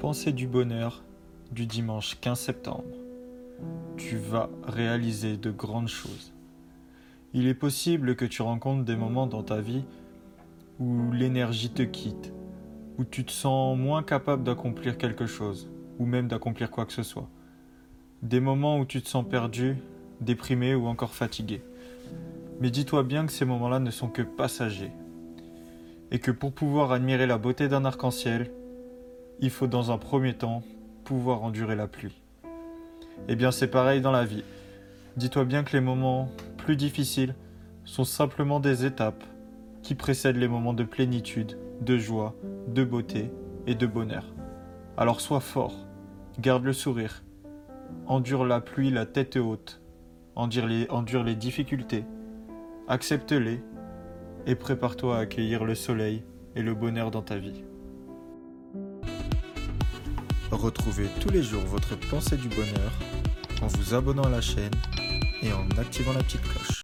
Pensée du bonheur du dimanche 15 septembre. Tu vas réaliser de grandes choses. Il est possible que tu rencontres des moments dans ta vie où l'énergie te quitte, où tu te sens moins capable d'accomplir quelque chose, ou même d'accomplir quoi que ce soit. Des moments où tu te sens perdu, déprimé ou encore fatigué. Mais dis-toi bien que ces moments-là ne sont que passagers. Et que pour pouvoir admirer la beauté d'un arc-en-ciel, il faut dans un premier temps pouvoir endurer la pluie. Eh bien c'est pareil dans la vie. Dis-toi bien que les moments plus difficiles sont simplement des étapes qui précèdent les moments de plénitude, de joie, de beauté et de bonheur. Alors sois fort, garde le sourire, endure la pluie la tête haute, endure les, difficultés, accepte-les et prépare-toi à accueillir le soleil et le bonheur dans ta vie. Retrouvez tous les jours votre pensée du bonheur en vous abonnant à la chaîne et en activant la petite cloche.